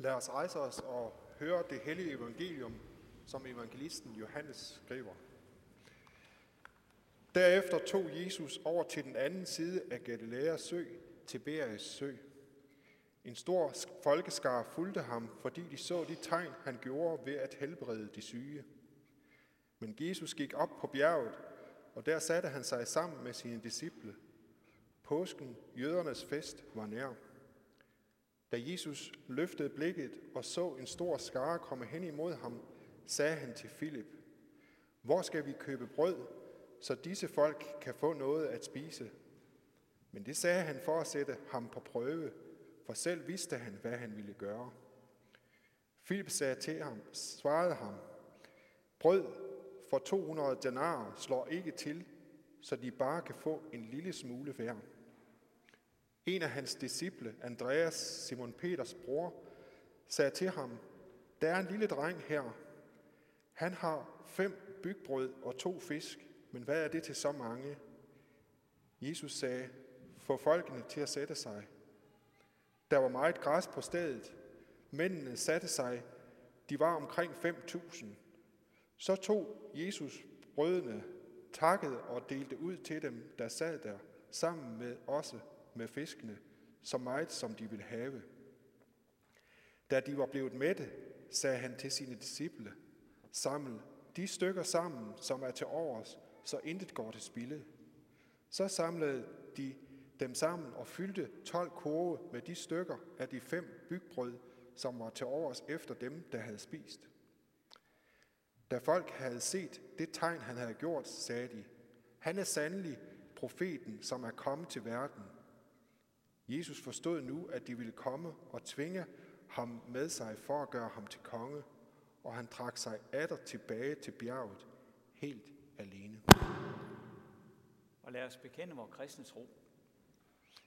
Lad os rejse os og høre det hellige evangelium, som evangelisten Johannes skriver. Derefter tog Jesus over til den anden side af Galileas sø, Tiberias sø. En stor folkeskar fulgte ham, fordi de så de tegn, han gjorde ved at helbrede de syge. Men Jesus gik op på bjerget, og der satte han sig sammen med sine disciple. Påsken, jødernes fest, var nær. Da Jesus løftede blikket og så en stor skare komme hen imod ham, sagde han til Filip, Hvor skal vi købe brød, så disse folk kan få noget at spise? Men det sagde han for at sætte ham på prøve, for selv vidste han, hvad han ville gøre. Filip sagde til ham, svarede ham, Brød for 200 denarer slår ikke til, så de bare kan få en lille smule hver. En af hans disciple, Andreas, Simon Peters bror, sagde til ham, der er en lille dreng her. Han har fem bygbrød og to fisk, men hvad er det til så mange? Jesus sagde, få folkene til at sætte sig. Der var meget græs på stedet. Mændene satte sig. De var omkring 5.000. Så tog Jesus brødene, takkede og delte ud til dem, der sad der, sammen med også med fiskene, så meget som de ville have. Da de var blevet mætte, sagde han til sine disciple, saml de stykker sammen, som er til overs, så intet går til spilde. Så samlede de dem sammen og fyldte 12 kurve med de stykker af de fem bygbrød, som var til overs efter dem, der havde spist. Da folk havde set det tegn, han havde gjort, sagde de, han er sandelig profeten, som er kommet til verden. Jesus forstod nu, at de ville komme og tvinge ham med sig for at gøre ham til konge, og han trak sig atter tilbage til bjerget, helt alene. Og lad os bekende vores kristne tro.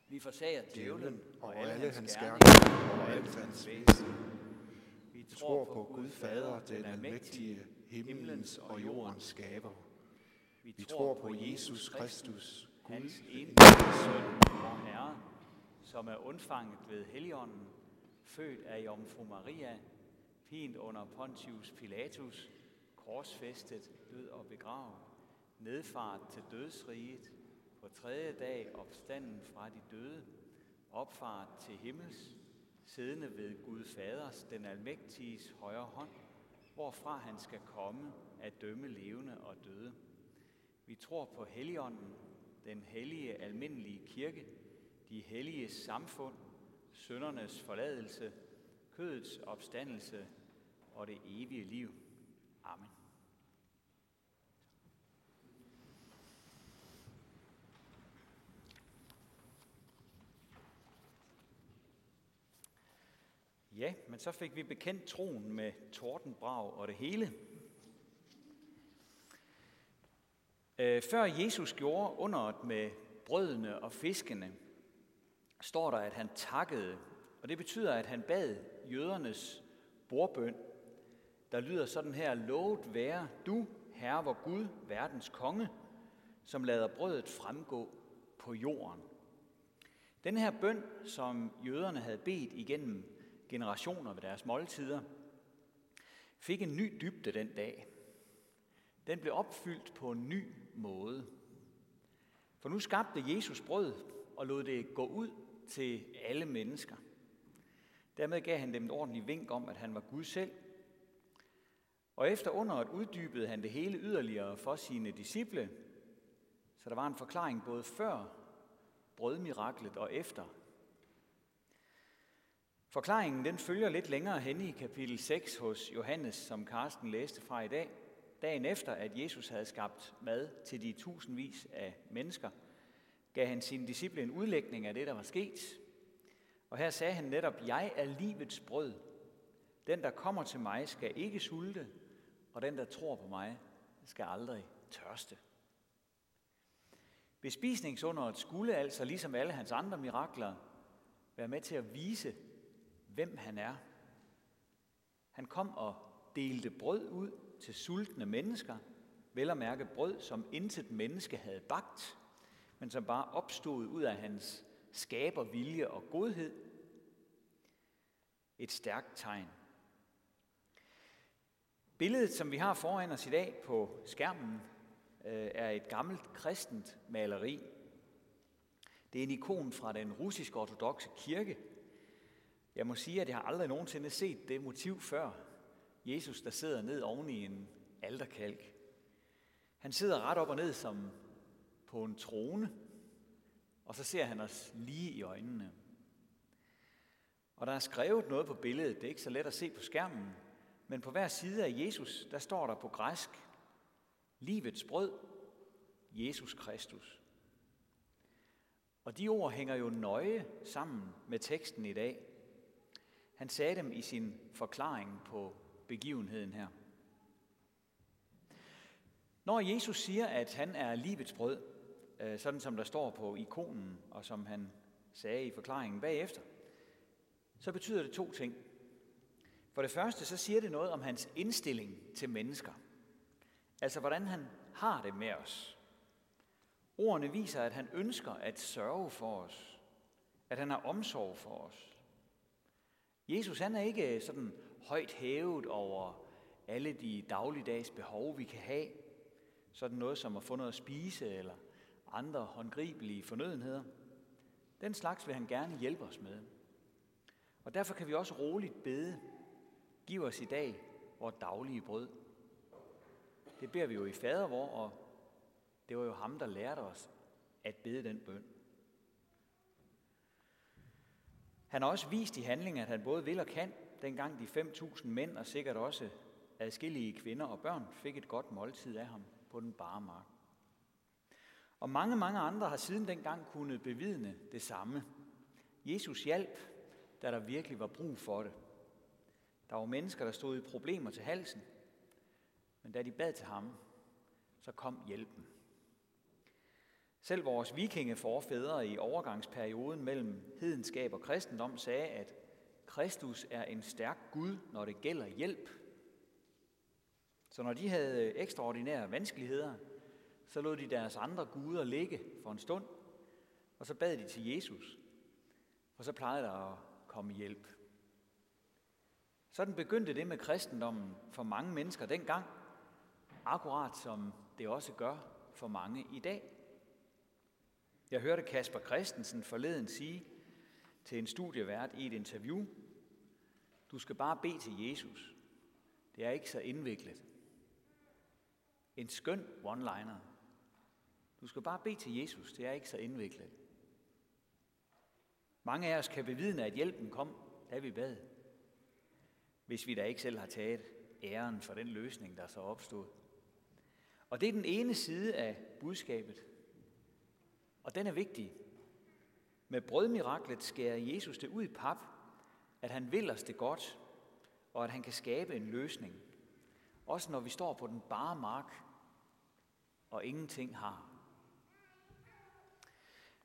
Vi forsager djævlen og alle hans gerninger og alt hans væsen. Vi tror på Gud Fader, den almægtige, himlens og jordens skaber. Vi tror på Jesus Kristus, hans Gud, eneste søn, vor som er undfanget ved Helligånden, født af Jomfru Maria, pint under Pontius Pilatus, korsfæstet, død og begravet, nedfart til dødsriget, på tredje dag opstanden fra de døde, opfart til himmels, siddende ved Gud Faders, den almægtiges højre hånd, hvorfra han skal komme at dømme levende og døde. Vi tror på Helligånden, den hellige almindelige kirke, de hellige samfund, søndernes forladelse, kødets opstandelse og det evige liv. Amen. Ja, men så fik vi bekendt troen med tordenbrag og det hele. Øh, før Jesus gjorde underet med brødene og fiskene, står der, at han takkede, og det betyder, at han bad jødernes bordbøn, der lyder sådan her, lovet være du, Herre vor Gud, verdens konge, som lader brødet fremgå på jorden. Den her bøn, som jøderne havde bedt igennem generationer ved deres måltider, fik en ny dybde den dag. Den blev opfyldt på en ny måde. For nu skabte Jesus brød og lod det gå ud til alle mennesker. Dermed gav han dem et ordentligt vink om, at han var Gud selv. Og efter underet uddybede han det hele yderligere for sine disciple, så der var en forklaring både før brødmiraklet og efter. Forklaringen den følger lidt længere hen i kapitel 6 hos Johannes, som Karsten læste fra i dag. Dagen efter, at Jesus havde skabt mad til de tusindvis af mennesker, gav han sine disciple en udlægning af det, der var sket. Og her sagde han netop, jeg er livets brød. Den, der kommer til mig, skal ikke sulte, og den, der tror på mig, skal aldrig tørste. Bespisningsunderet skulle altså, ligesom alle hans andre mirakler, være med til at vise, hvem han er. Han kom og delte brød ud til sultne mennesker, vel at mærke brød, som intet menneske havde bagt, men som bare opstod ud af hans skaber vilje og godhed. et stærkt tegn. Billedet, som vi har foran os i dag på skærmen, øh, er et gammelt kristent maleri. Det er en ikon fra den russiske ortodoxe kirke. Jeg må sige, at jeg har aldrig nogensinde set det motiv før. Jesus, der sidder ned oven i en alderkalk. Han sidder ret op og ned som på en trone, og så ser han os lige i øjnene. Og der er skrevet noget på billedet, det er ikke så let at se på skærmen, men på hver side af Jesus, der står der på græsk, livets brød, Jesus Kristus. Og de ord hænger jo nøje sammen med teksten i dag. Han sagde dem i sin forklaring på begivenheden her. Når Jesus siger, at han er livets brød, Øh, sådan som der står på ikonen, og som han sagde i forklaringen bagefter, så betyder det to ting. For det første, så siger det noget om hans indstilling til mennesker. Altså, hvordan han har det med os. Ordene viser, at han ønsker at sørge for os. At han har omsorg for os. Jesus, han er ikke sådan højt hævet over alle de dagligdags behov, vi kan have. Sådan noget som at få noget at spise eller andre håndgribelige fornødenheder. Den slags vil han gerne hjælpe os med. Og derfor kan vi også roligt bede, giv os i dag vores daglige brød. Det beder vi jo i fader vor, og det var jo ham, der lærte os at bede den bøn. Han har også vist i handling, at han både vil og kan, dengang de 5.000 mænd og sikkert også adskillige kvinder og børn fik et godt måltid af ham på den bare mark. Og mange, mange andre har siden dengang kunnet bevidne det samme. Jesus hjalp, da der virkelig var brug for det. Der var mennesker, der stod i problemer til halsen, men da de bad til ham, så kom hjælpen. Selv vores vikingeforfædre i overgangsperioden mellem hedenskab og kristendom sagde, at Kristus er en stærk Gud, når det gælder hjælp. Så når de havde ekstraordinære vanskeligheder, så lod de deres andre guder ligge for en stund, og så bad de til Jesus, og så plejede der at komme hjælp. Sådan begyndte det med kristendommen for mange mennesker dengang, akkurat som det også gør for mange i dag. Jeg hørte Kasper Christensen forleden sige til en studievært i et interview, du skal bare bede til Jesus. Det er ikke så indviklet. En skøn one-liner. Du skal bare bede til Jesus. Det er ikke så indviklet. Mange af os kan bevidne, at hjælpen kom, da vi bad. Hvis vi da ikke selv har taget æren for den løsning, der så opstod. Og det er den ene side af budskabet. Og den er vigtig. Med brødmiraklet skærer Jesus det ud i pap, at han vil os det godt, og at han kan skabe en løsning. Også når vi står på den bare mark, og ingenting har.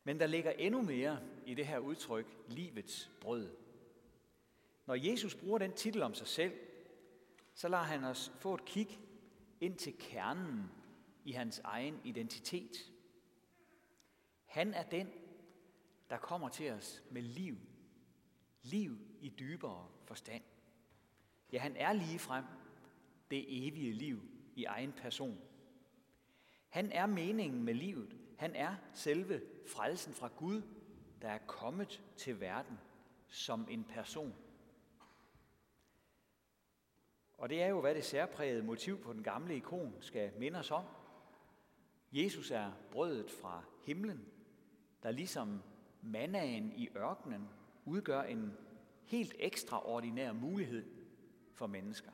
Men der ligger endnu mere i det her udtryk, livets brød. Når Jesus bruger den titel om sig selv, så lader han os få et kig ind til kernen i hans egen identitet. Han er den, der kommer til os med liv. Liv i dybere forstand. Ja, han er lige frem det evige liv i egen person. Han er meningen med livet. Han er selve frelsen fra Gud, der er kommet til verden som en person. Og det er jo, hvad det særprægede motiv på den gamle ikon skal minde os om. Jesus er brødet fra himlen, der ligesom mannaen i ørkenen udgør en helt ekstraordinær mulighed for mennesker.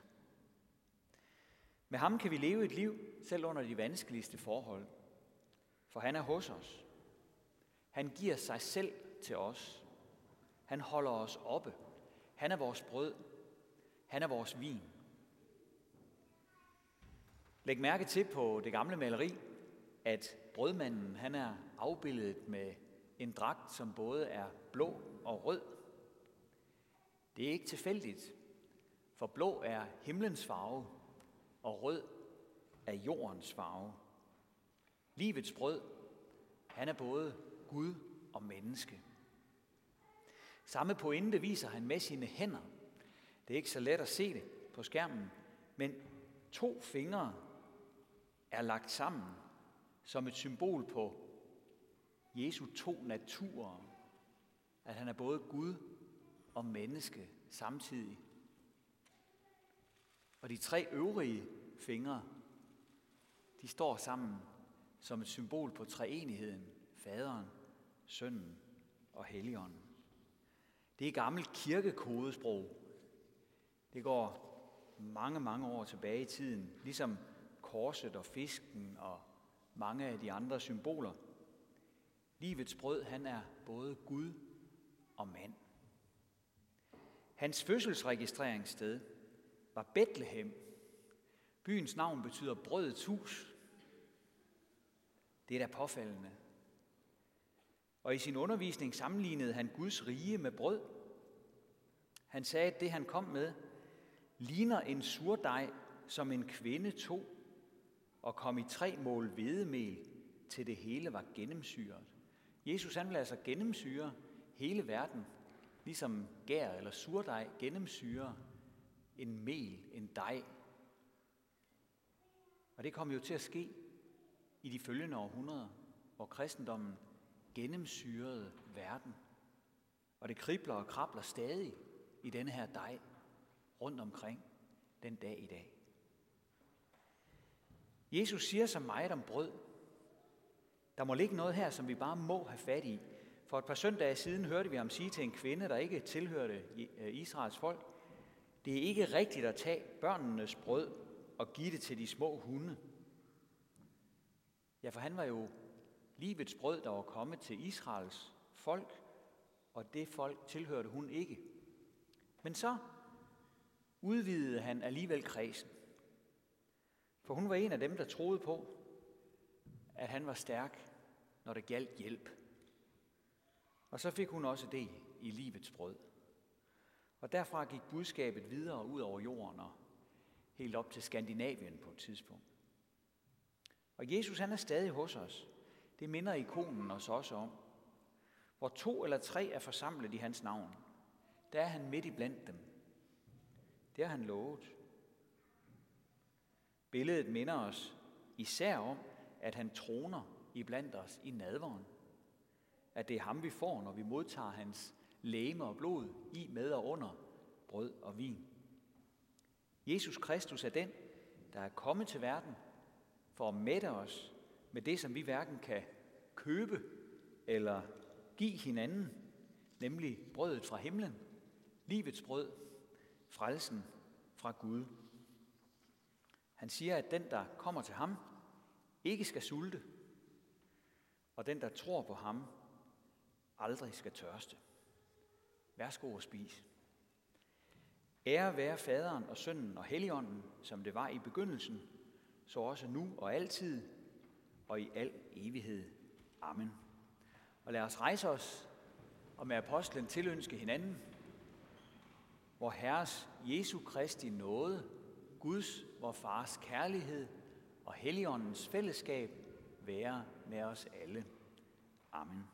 Med ham kan vi leve et liv, selv under de vanskeligste forhold. For han er hos os. Han giver sig selv til os. Han holder os oppe. Han er vores brød. Han er vores vin. Læg mærke til på det gamle maleri, at brødmanden han er afbildet med en dragt, som både er blå og rød. Det er ikke tilfældigt, for blå er himlens farve, og rød er jordens farve. Livets brød, han er både Gud og menneske. Samme pointe viser han med sine hænder, Det er ikke så let at se det på skærmen, men to fingre er lagt sammen som et symbol på Jesu to naturer. At han er både Gud og menneske samtidig. Og de tre øvrige fingre, de står sammen som et symbol på treenigheden, faderen, sønnen og helligånden. Det er gammelt kirkekodesprog. Det går mange, mange år tilbage i tiden, ligesom korset og fisken og mange af de andre symboler. Livets brød, han er både Gud og mand. Hans fødselsregistreringssted var Bethlehem. Byens navn betyder brødets hus. Det er da påfaldende. Og i sin undervisning sammenlignede han Guds rige med brød. Han sagde, at det han kom med, ligner en surdej, som en kvinde tog og kom i tre mål hvedemel, til det hele var gennemsyret. Jesus han vil altså gennemsyre hele verden, ligesom gær eller surdej gennemsyrer en mel, en dej. Og det kom jo til at ske i de følgende århundreder, hvor kristendommen gennemsyrede verden. Og det kribler og krabler stadig i denne her dej rundt omkring den dag i dag. Jesus siger så meget om brød. Der må ligge noget her, som vi bare må have fat i. For et par søndage siden hørte vi ham sige til en kvinde, der ikke tilhørte øh, Israels folk, det er ikke rigtigt at tage børnenes brød og give det til de små hunde. Ja, for han var jo livets brød, der var kommet til Israels folk, og det folk tilhørte hun ikke. Men så udvidede han alligevel kredsen. For hun var en af dem, der troede på, at han var stærk, når det galt hjælp. Og så fik hun også det i livets brød. Og derfra gik budskabet videre ud over jorden og helt op til Skandinavien på et tidspunkt. Og Jesus han er stadig hos os. Det minder ikonen os også om. Hvor to eller tre er forsamlet i hans navn, der er han midt i blandt dem. Det har han lovet. Billedet minder os især om, at han troner i blandt os i nadveren. At det er ham, vi får, når vi modtager hans læme og blod i, med og under brød og vin. Jesus Kristus er den, der er kommet til verden for at mætte os med det, som vi hverken kan købe eller give hinanden, nemlig brødet fra himlen, livets brød, frelsen fra Gud. Han siger, at den, der kommer til ham, ikke skal sulte, og den, der tror på ham, aldrig skal tørste. Værsgo og spis. Ære være faderen og sønnen og helligånden, som det var i begyndelsen, så også nu og altid og i al evighed. Amen. Og lad os rejse os og med apostlen tilønske hinanden, hvor Herres Jesu Kristi nåde, Guds, vor Fars kærlighed og Helligåndens fællesskab være med os alle. Amen.